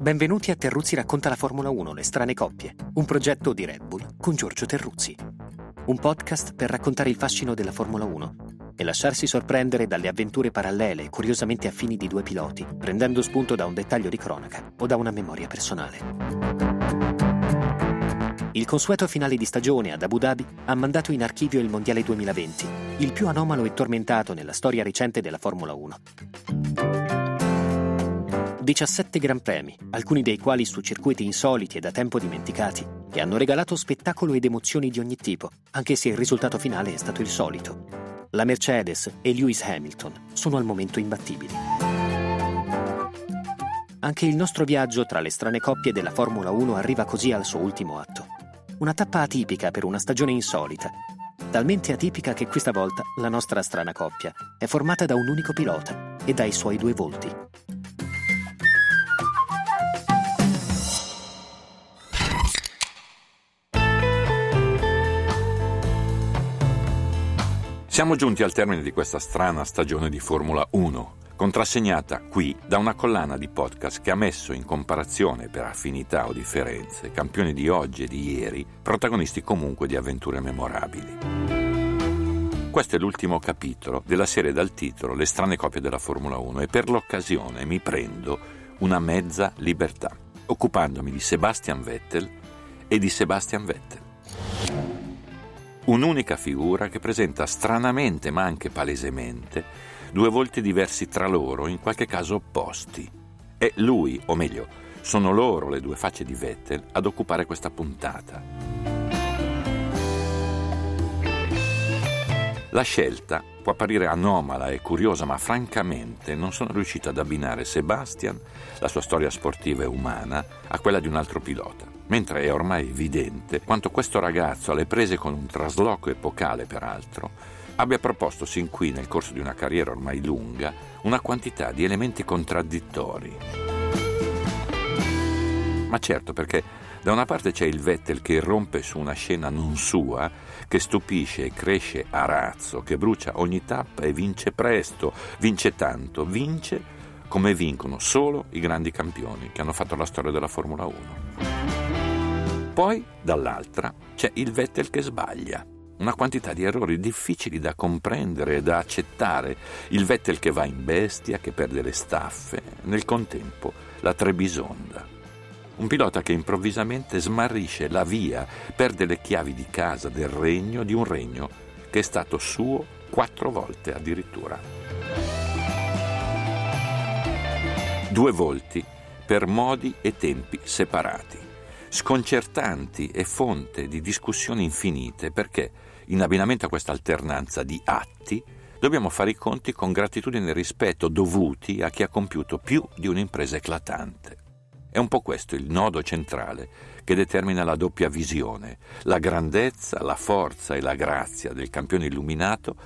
Benvenuti a Terruzzi racconta la Formula 1, le strane coppie, un progetto di Red Bull con Giorgio Terruzzi. Un podcast per raccontare il fascino della Formula 1 e lasciarsi sorprendere dalle avventure parallele e curiosamente affini di due piloti, prendendo spunto da un dettaglio di cronaca o da una memoria personale. Il consueto finale di stagione ad Abu Dhabi ha mandato in archivio il Mondiale 2020, il più anomalo e tormentato nella storia recente della Formula 1. 17 Gran Premi, alcuni dei quali su circuiti insoliti e da tempo dimenticati, che hanno regalato spettacolo ed emozioni di ogni tipo, anche se il risultato finale è stato il solito. La Mercedes e Lewis Hamilton sono al momento imbattibili. Anche il nostro viaggio tra le strane coppie della Formula 1 arriva così al suo ultimo atto. Una tappa atipica per una stagione insolita, talmente atipica che questa volta la nostra strana coppia è formata da un unico pilota e dai suoi due volti. Siamo giunti al termine di questa strana stagione di Formula 1, contrassegnata qui da una collana di podcast che ha messo in comparazione per affinità o differenze campioni di oggi e di ieri, protagonisti comunque di avventure memorabili. Questo è l'ultimo capitolo della serie dal titolo Le strane coppie della Formula 1 e per l'occasione mi prendo una mezza libertà, occupandomi di Sebastian Vettel e di Sebastian Vettel un'unica figura che presenta stranamente ma anche palesemente due volti diversi tra loro, in qualche caso opposti. È lui, o meglio, sono loro le due facce di Vettel ad occupare questa puntata. La scelta può apparire anomala e curiosa, ma francamente non sono riuscito ad abbinare Sebastian, la sua storia sportiva e umana, a quella di un altro pilota mentre è ormai evidente quanto questo ragazzo, alle prese con un trasloco epocale peraltro, abbia proposto sin qui nel corso di una carriera ormai lunga una quantità di elementi contraddittori. Ma certo perché da una parte c'è il Vettel che irrompe su una scena non sua, che stupisce e cresce a razzo, che brucia ogni tappa e vince presto, vince tanto, vince come vincono solo i grandi campioni che hanno fatto la storia della Formula 1. Poi, dall'altra, c'è il Vettel che sbaglia. Una quantità di errori difficili da comprendere e da accettare. Il Vettel che va in bestia, che perde le staffe, nel contempo la Trebisonda. Un pilota che improvvisamente smarrisce la via, perde le chiavi di casa del regno, di un regno che è stato suo quattro volte addirittura. Due volti per modi e tempi separati sconcertanti e fonte di discussioni infinite perché, in abbinamento a questa alternanza di atti, dobbiamo fare i conti con gratitudine e rispetto dovuti a chi ha compiuto più di un'impresa eclatante. È un po' questo il nodo centrale che determina la doppia visione. La grandezza, la forza e la grazia del campione illuminato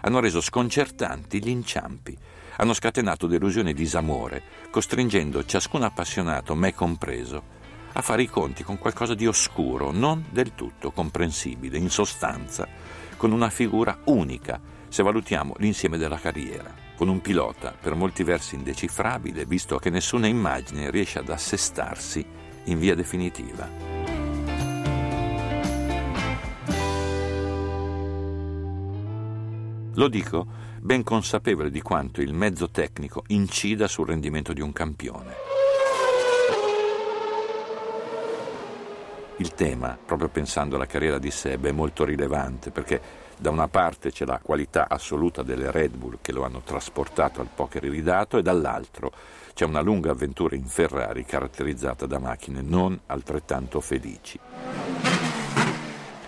hanno reso sconcertanti gli inciampi, hanno scatenato delusione e disamore, costringendo ciascun appassionato, me compreso, a fare i conti con qualcosa di oscuro, non del tutto comprensibile, in sostanza, con una figura unica se valutiamo l'insieme della carriera, con un pilota per molti versi indecifrabile, visto che nessuna immagine riesce ad assestarsi in via definitiva. Lo dico ben consapevole di quanto il mezzo tecnico incida sul rendimento di un campione. Il tema, proprio pensando alla carriera di Seb, è molto rilevante perché da una parte c'è la qualità assoluta delle Red Bull che lo hanno trasportato al poker iridato e dall'altro c'è una lunga avventura in Ferrari caratterizzata da macchine non altrettanto felici.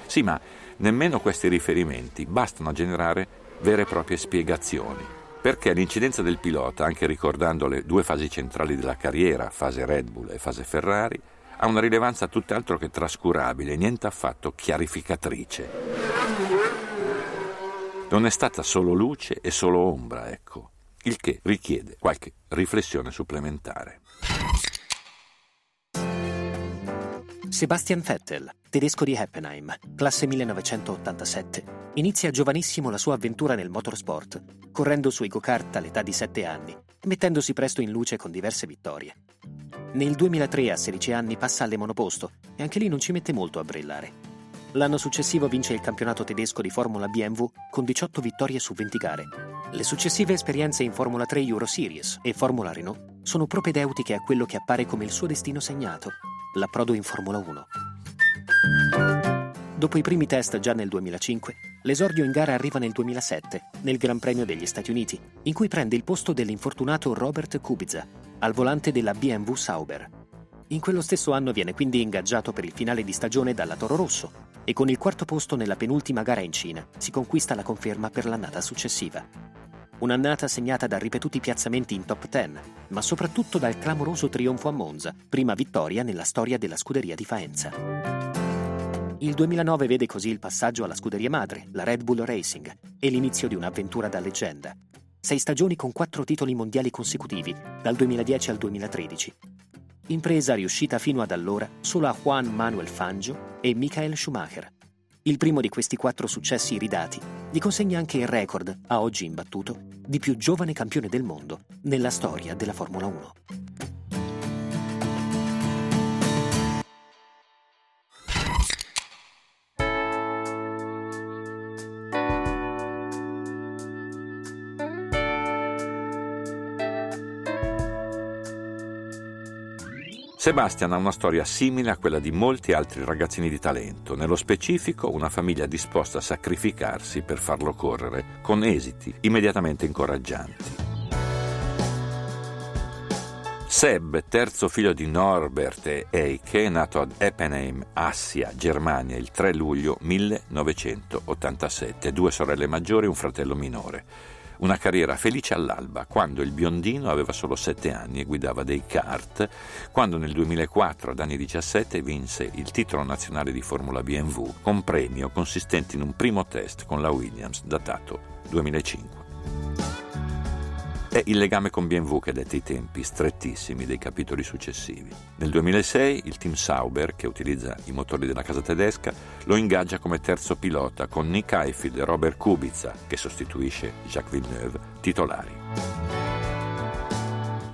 Sì, ma nemmeno questi riferimenti bastano a generare vere e proprie spiegazioni perché l'incidenza del pilota, anche ricordando le due fasi centrali della carriera, fase Red Bull e fase Ferrari, ha una rilevanza tutt'altro che trascurabile, niente affatto chiarificatrice. Non è stata solo luce e solo ombra, ecco, il che richiede qualche riflessione supplementare. Sebastian Vettel, tedesco di Heppenheim, classe 1987, inizia giovanissimo la sua avventura nel motorsport, correndo sui go-kart all'età di 7 anni, mettendosi presto in luce con diverse vittorie. Nel 2003, a 16 anni, passa alle monoposto e anche lì non ci mette molto a brillare. L'anno successivo vince il campionato tedesco di Formula BMW con 18 vittorie su 20 gare. Le successive esperienze in Formula 3 Euro Series e Formula Renault sono propedeutiche a quello che appare come il suo destino segnato, l'approdo in Formula 1. Dopo i primi test già nel 2005, l'esordio in gara arriva nel 2007, nel Gran Premio degli Stati Uniti, in cui prende il posto dell'infortunato Robert Kubica, al volante della BMW Sauber. In quello stesso anno viene quindi ingaggiato per il finale di stagione dalla Toro Rosso e con il quarto posto nella penultima gara in Cina si conquista la conferma per l'annata successiva. Un'annata segnata da ripetuti piazzamenti in top 10, ma soprattutto dal clamoroso trionfo a Monza, prima vittoria nella storia della scuderia di Faenza. Il 2009 vede così il passaggio alla scuderia madre, la Red Bull Racing, e l'inizio di un'avventura da leggenda. Sei stagioni con quattro titoli mondiali consecutivi, dal 2010 al 2013, impresa riuscita fino ad allora solo a Juan Manuel Fangio e Michael Schumacher. Il primo di questi quattro successi ridati gli consegna anche il record, a oggi imbattuto, di più giovane campione del mondo nella storia della Formula 1. Sebastian ha una storia simile a quella di molti altri ragazzini di talento, nello specifico una famiglia disposta a sacrificarsi per farlo correre, con esiti immediatamente incoraggianti. Seb, terzo figlio di Norbert e Eike, nato ad Eppenheim, Assia, Germania, il 3 luglio 1987, due sorelle maggiori e un fratello minore. Una carriera felice all'alba, quando il biondino aveva solo 7 anni e guidava dei kart, quando nel 2004, ad anni 17, vinse il titolo nazionale di Formula BMW con premio consistente in un primo test con la Williams datato 2005. È il legame con BMW che detta i tempi strettissimi dei capitoli successivi. Nel 2006 il team Sauber, che utilizza i motori della casa tedesca, lo ingaggia come terzo pilota con Nick Heifeld e Robert Kubica, che sostituisce Jacques Villeneuve, titolari.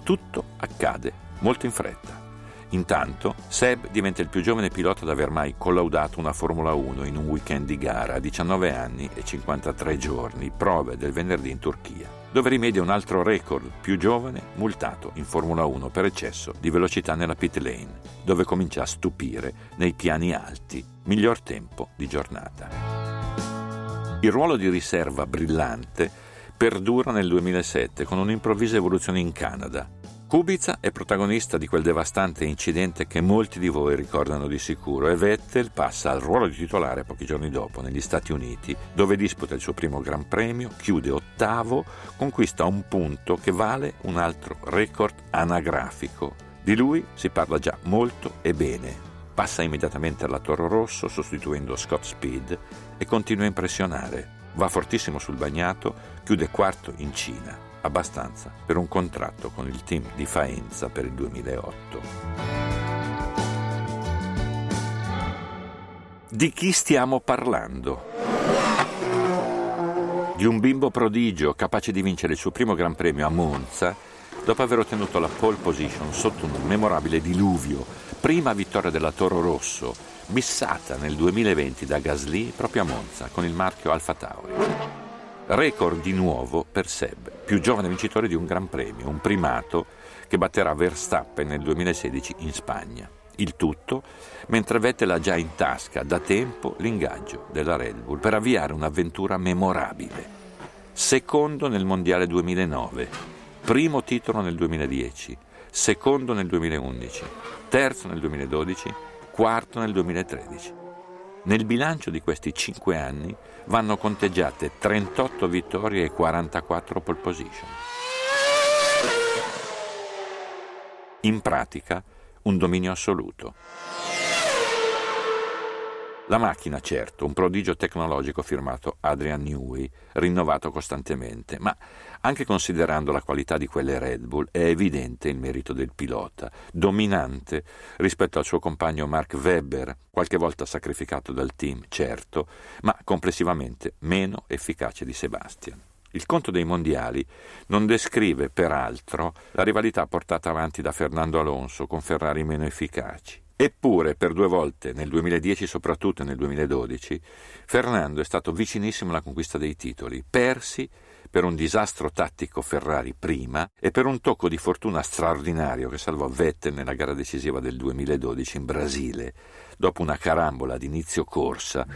Tutto accade molto in fretta. Intanto, Seb diventa il più giovane pilota ad aver mai collaudato una Formula 1 in un weekend di gara a 19 anni e 53 giorni, prove del venerdì in Turchia dove rimedia un altro record più giovane multato in Formula 1 per eccesso di velocità nella pit lane, dove comincia a stupire nei piani alti, miglior tempo di giornata. Il ruolo di riserva brillante perdura nel 2007 con un'improvvisa evoluzione in Canada, Kubica è protagonista di quel devastante incidente che molti di voi ricordano di sicuro e Vettel passa al ruolo di titolare pochi giorni dopo negli Stati Uniti, dove disputa il suo primo Gran Premio, chiude ottavo, conquista un punto che vale un altro record anagrafico. Di lui si parla già molto e bene. Passa immediatamente alla Toro Rosso sostituendo Scott Speed e continua a impressionare. Va fortissimo sul bagnato, chiude quarto in Cina abbastanza per un contratto con il team di Faenza per il 2008. Di chi stiamo parlando? Di un bimbo prodigio capace di vincere il suo primo Gran Premio a Monza dopo aver ottenuto la pole position sotto un memorabile diluvio, prima vittoria della Toro Rosso, missata nel 2020 da Gasly proprio a Monza con il marchio Alfa Tauri. Record di nuovo per Seb, più giovane vincitore di un Gran Premio, un primato che batterà Verstappen nel 2016 in Spagna. Il tutto mentre Vettel ha già in tasca da tempo l'ingaggio della Red Bull per avviare un'avventura memorabile. Secondo nel Mondiale 2009, primo titolo nel 2010, secondo nel 2011, terzo nel 2012, quarto nel 2013. Nel bilancio di questi cinque anni vanno conteggiate 38 vittorie e 44 pole position. In pratica un dominio assoluto. La macchina, certo, un prodigio tecnologico firmato Adrian Newey, rinnovato costantemente, ma anche considerando la qualità di quelle Red Bull è evidente il merito del pilota, dominante rispetto al suo compagno Mark Webber, qualche volta sacrificato dal team, certo, ma complessivamente meno efficace di Sebastian. Il conto dei mondiali non descrive, peraltro, la rivalità portata avanti da Fernando Alonso con Ferrari meno efficaci. Eppure, per due volte, nel 2010 e soprattutto nel 2012, Fernando è stato vicinissimo alla conquista dei titoli, persi per un disastro tattico Ferrari prima e per un tocco di fortuna straordinario che salvò Vettel nella gara decisiva del 2012 in Brasile, dopo una carambola di inizio corsa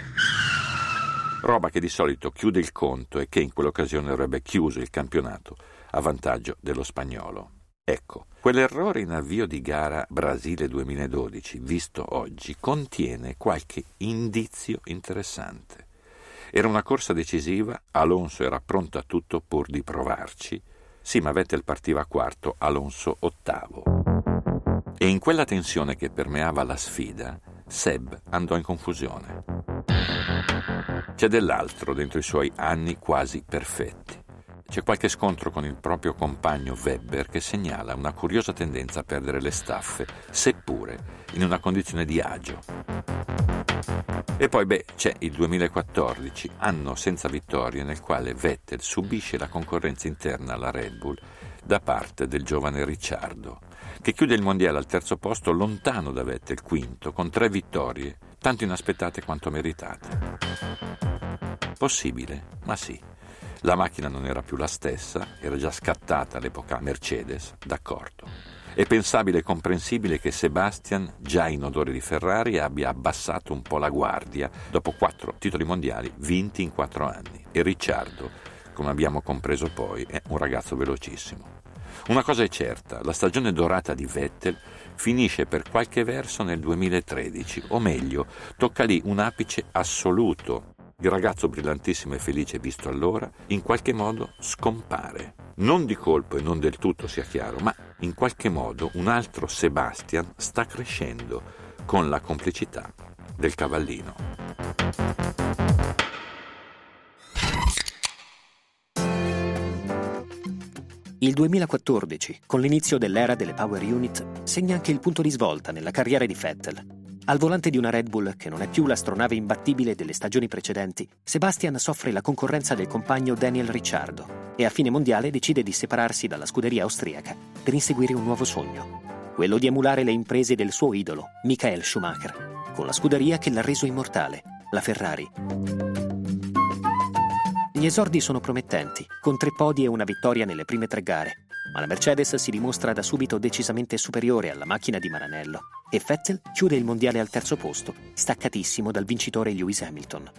roba che di solito chiude il conto e che in quell'occasione avrebbe chiuso il campionato a vantaggio dello spagnolo. Ecco, quell'errore in avvio di gara Brasile 2012, visto oggi, contiene qualche indizio interessante. Era una corsa decisiva, Alonso era pronto a tutto pur di provarci. Sì, ma Vettel partiva quarto, Alonso ottavo. E in quella tensione che permeava la sfida, Seb andò in confusione. C'è dell'altro dentro i suoi anni quasi perfetti. C'è qualche scontro con il proprio compagno Weber che segnala una curiosa tendenza a perdere le staffe, seppure in una condizione di agio. E poi, beh, c'è il 2014, anno senza vittorie, nel quale Vettel subisce la concorrenza interna alla Red Bull da parte del giovane Ricciardo, che chiude il mondiale al terzo posto lontano da Vettel, quinto, con tre vittorie, tanto inaspettate quanto meritate. Possibile, ma sì. La macchina non era più la stessa, era già scattata all'epoca Mercedes, d'accordo. È pensabile e comprensibile che Sebastian, già in odore di Ferrari, abbia abbassato un po' la guardia dopo quattro titoli mondiali vinti in quattro anni. E Ricciardo, come abbiamo compreso poi, è un ragazzo velocissimo. Una cosa è certa, la stagione dorata di Vettel finisce per qualche verso nel 2013, o meglio, tocca lì un apice assoluto. Il ragazzo brillantissimo e felice visto allora, in qualche modo scompare. Non di colpo e non del tutto sia chiaro, ma in qualche modo un altro Sebastian sta crescendo con la complicità del cavallino. Il 2014, con l'inizio dell'era delle Power Unit, segna anche il punto di svolta nella carriera di Vettel. Al volante di una Red Bull che non è più l'astronave imbattibile delle stagioni precedenti, Sebastian soffre la concorrenza del compagno Daniel Ricciardo e a fine mondiale decide di separarsi dalla scuderia austriaca per inseguire un nuovo sogno, quello di emulare le imprese del suo idolo, Michael Schumacher, con la scuderia che l'ha reso immortale, la Ferrari. Gli esordi sono promettenti, con tre podi e una vittoria nelle prime tre gare, ma la Mercedes si dimostra da subito decisamente superiore alla macchina di Maranello e Vettel chiude il mondiale al terzo posto, staccatissimo dal vincitore Lewis Hamilton.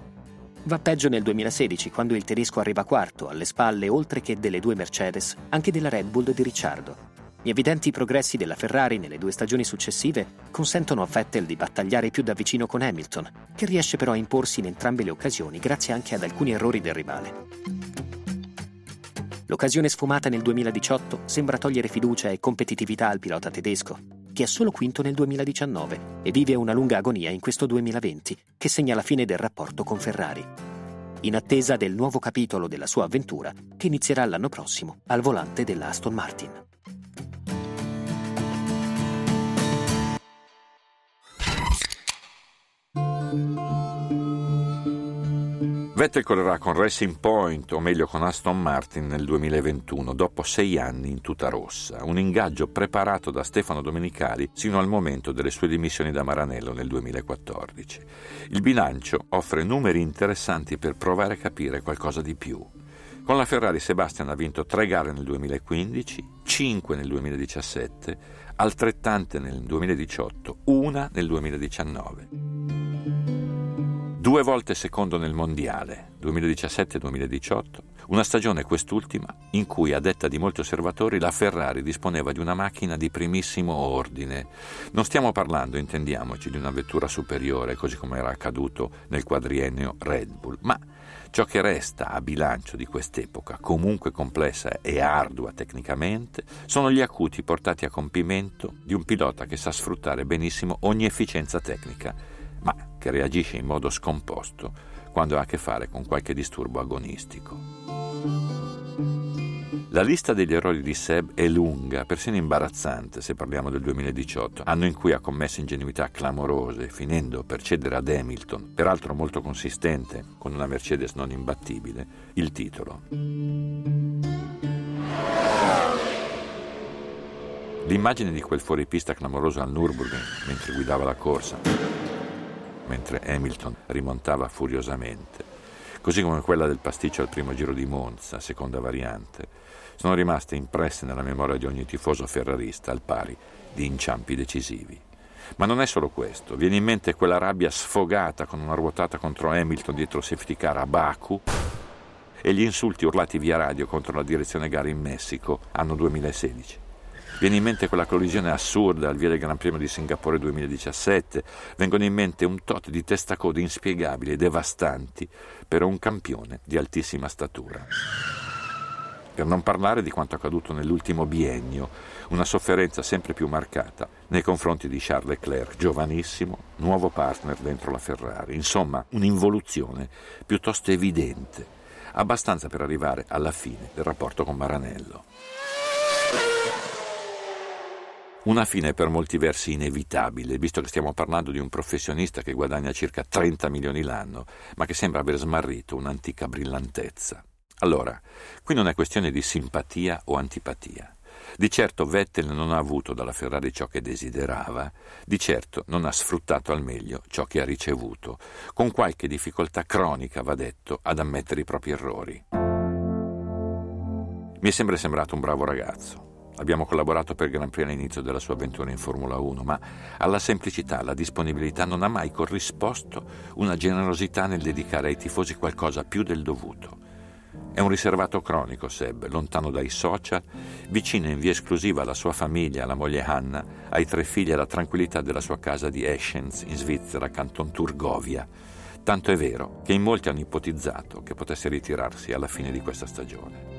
Va peggio nel 2016, quando il tedesco arriva quarto, alle spalle, oltre che delle due Mercedes, anche della Red Bull di Ricciardo, gli evidenti progressi della Ferrari nelle due stagioni successive consentono a Vettel di battagliare più da vicino con Hamilton, che riesce però a imporsi in entrambe le occasioni grazie anche ad alcuni errori del rivale. L'occasione sfumata nel 2018 sembra togliere fiducia e competitività al pilota tedesco, che è solo quinto nel 2019 e vive una lunga agonia in questo 2020, che segna la fine del rapporto con Ferrari. In attesa del nuovo capitolo della sua avventura, che inizierà l'anno prossimo al volante della Aston Martin. Vettel correrà con Racing Point, o meglio con Aston Martin, nel 2021, dopo sei anni in tuta rossa, un ingaggio preparato da Stefano Domenicali sino al momento delle sue dimissioni da Maranello nel 2014. Il bilancio offre numeri interessanti per provare a capire qualcosa di più. Con la Ferrari Sebastian ha vinto tre gare nel 2015, cinque nel 2017, altrettante nel 2018, una nel 2019 due volte secondo nel mondiale 2017-2018, una stagione quest'ultima in cui, a detta di molti osservatori, la Ferrari disponeva di una macchina di primissimo ordine. Non stiamo parlando, intendiamoci, di una vettura superiore, così come era accaduto nel quadriennio Red Bull, ma ciò che resta a bilancio di quest'epoca, comunque complessa e ardua tecnicamente, sono gli acuti portati a compimento di un pilota che sa sfruttare benissimo ogni efficienza tecnica che reagisce in modo scomposto quando ha a che fare con qualche disturbo agonistico. La lista degli errori di Seb è lunga, persino imbarazzante se parliamo del 2018, anno in cui ha commesso ingenuità clamorose, finendo per cedere ad Hamilton, peraltro molto consistente, con una Mercedes non imbattibile, il titolo. L'immagine di quel fuoripista clamoroso al Nürburgring mentre guidava la corsa, mentre Hamilton rimontava furiosamente, così come quella del pasticcio al primo giro di Monza, seconda variante, sono rimaste impresse nella memoria di ogni tifoso ferrarista al pari di inciampi decisivi. Ma non è solo questo, viene in mente quella rabbia sfogata con una ruotata contro Hamilton dietro safety car a Baku e gli insulti urlati via radio contro la direzione gara in Messico, anno 2016. Viene in mente quella collisione assurda al via del Gran Premio di Singapore 2017, vengono in mente un tot di testacode inspiegabili e devastanti per un campione di altissima statura. Per non parlare di quanto accaduto nell'ultimo biennio, una sofferenza sempre più marcata nei confronti di Charles Leclerc, giovanissimo, nuovo partner dentro la Ferrari. Insomma, un'involuzione piuttosto evidente, abbastanza per arrivare alla fine del rapporto con Maranello. Una fine per molti versi inevitabile, visto che stiamo parlando di un professionista che guadagna circa 30 milioni l'anno, ma che sembra aver smarrito un'antica brillantezza. Allora, qui non è questione di simpatia o antipatia. Di certo Vettel non ha avuto dalla Ferrari ciò che desiderava, di certo non ha sfruttato al meglio ciò che ha ricevuto, con qualche difficoltà cronica, va detto, ad ammettere i propri errori. Mi è sempre sembrato un bravo ragazzo. Abbiamo collaborato per Gran Prix all'inizio della sua avventura in Formula 1, ma alla semplicità, alla disponibilità non ha mai corrisposto una generosità nel dedicare ai tifosi qualcosa più del dovuto. È un riservato cronico, Seb, lontano dai social, vicino in via esclusiva alla sua famiglia, alla moglie Hanna, ai tre figli e alla tranquillità della sua casa di Eschenz, in Svizzera, canton Turgovia. Tanto è vero che in molti hanno ipotizzato che potesse ritirarsi alla fine di questa stagione.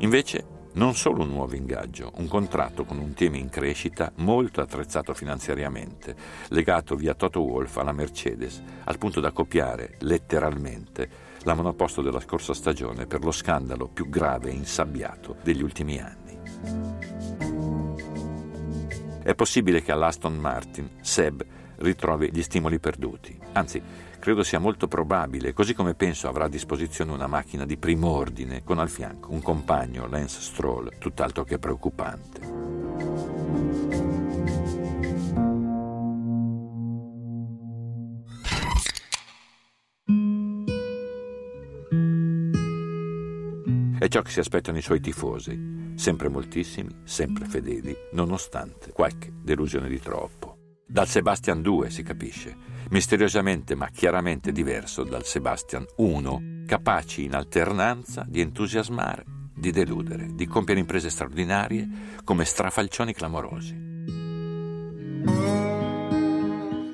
Invece, non solo un nuovo ingaggio, un contratto con un team in crescita molto attrezzato finanziariamente, legato via Toto Wolff alla Mercedes, al punto da copiare letteralmente la monoposto della scorsa stagione per lo scandalo più grave e insabbiato degli ultimi anni. È possibile che all'Aston Martin Seb ritrovi gli stimoli perduti. Anzi, credo sia molto probabile, così come penso avrà a disposizione una macchina di primo ordine con al fianco un compagno, Lance Stroll, tutt'altro che preoccupante. È ciò che si aspettano i suoi tifosi, sempre moltissimi, sempre fedeli, nonostante qualche delusione di troppo. Dal Sebastian 2 si capisce, misteriosamente ma chiaramente diverso dal Sebastian 1, capaci in alternanza di entusiasmare, di deludere, di compiere imprese straordinarie come strafalcioni clamorosi.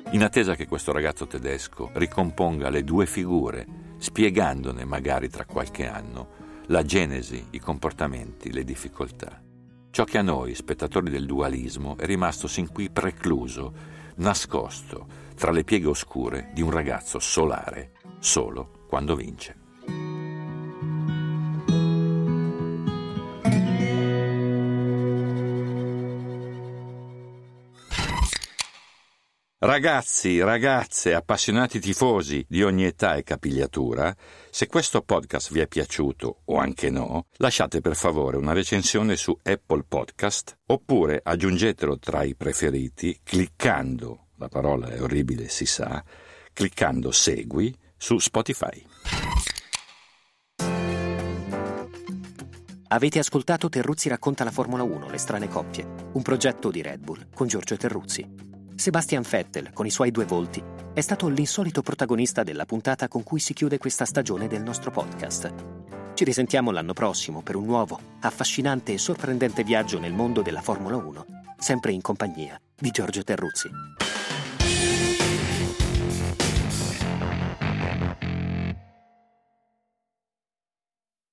In attesa che questo ragazzo tedesco ricomponga le due figure, spiegandone magari tra qualche anno la genesi, i comportamenti, le difficoltà. Ciò che a noi, spettatori del dualismo, è rimasto sin qui precluso, nascosto tra le pieghe oscure di un ragazzo solare, solo quando vince. Ragazzi, ragazze, appassionati tifosi di ogni età e capigliatura, se questo podcast vi è piaciuto o anche no, lasciate per favore una recensione su Apple Podcast oppure aggiungetelo tra i preferiti cliccando, la parola è orribile si sa, cliccando segui su Spotify. Avete ascoltato Terruzzi racconta la Formula 1, le strane coppie, un progetto di Red Bull con Giorgio Terruzzi. Sebastian Vettel, con i suoi due volti, è stato l'insolito protagonista della puntata con cui si chiude questa stagione del nostro podcast. Ci risentiamo l'anno prossimo per un nuovo, affascinante e sorprendente viaggio nel mondo della Formula 1, sempre in compagnia di Giorgio Terruzzi.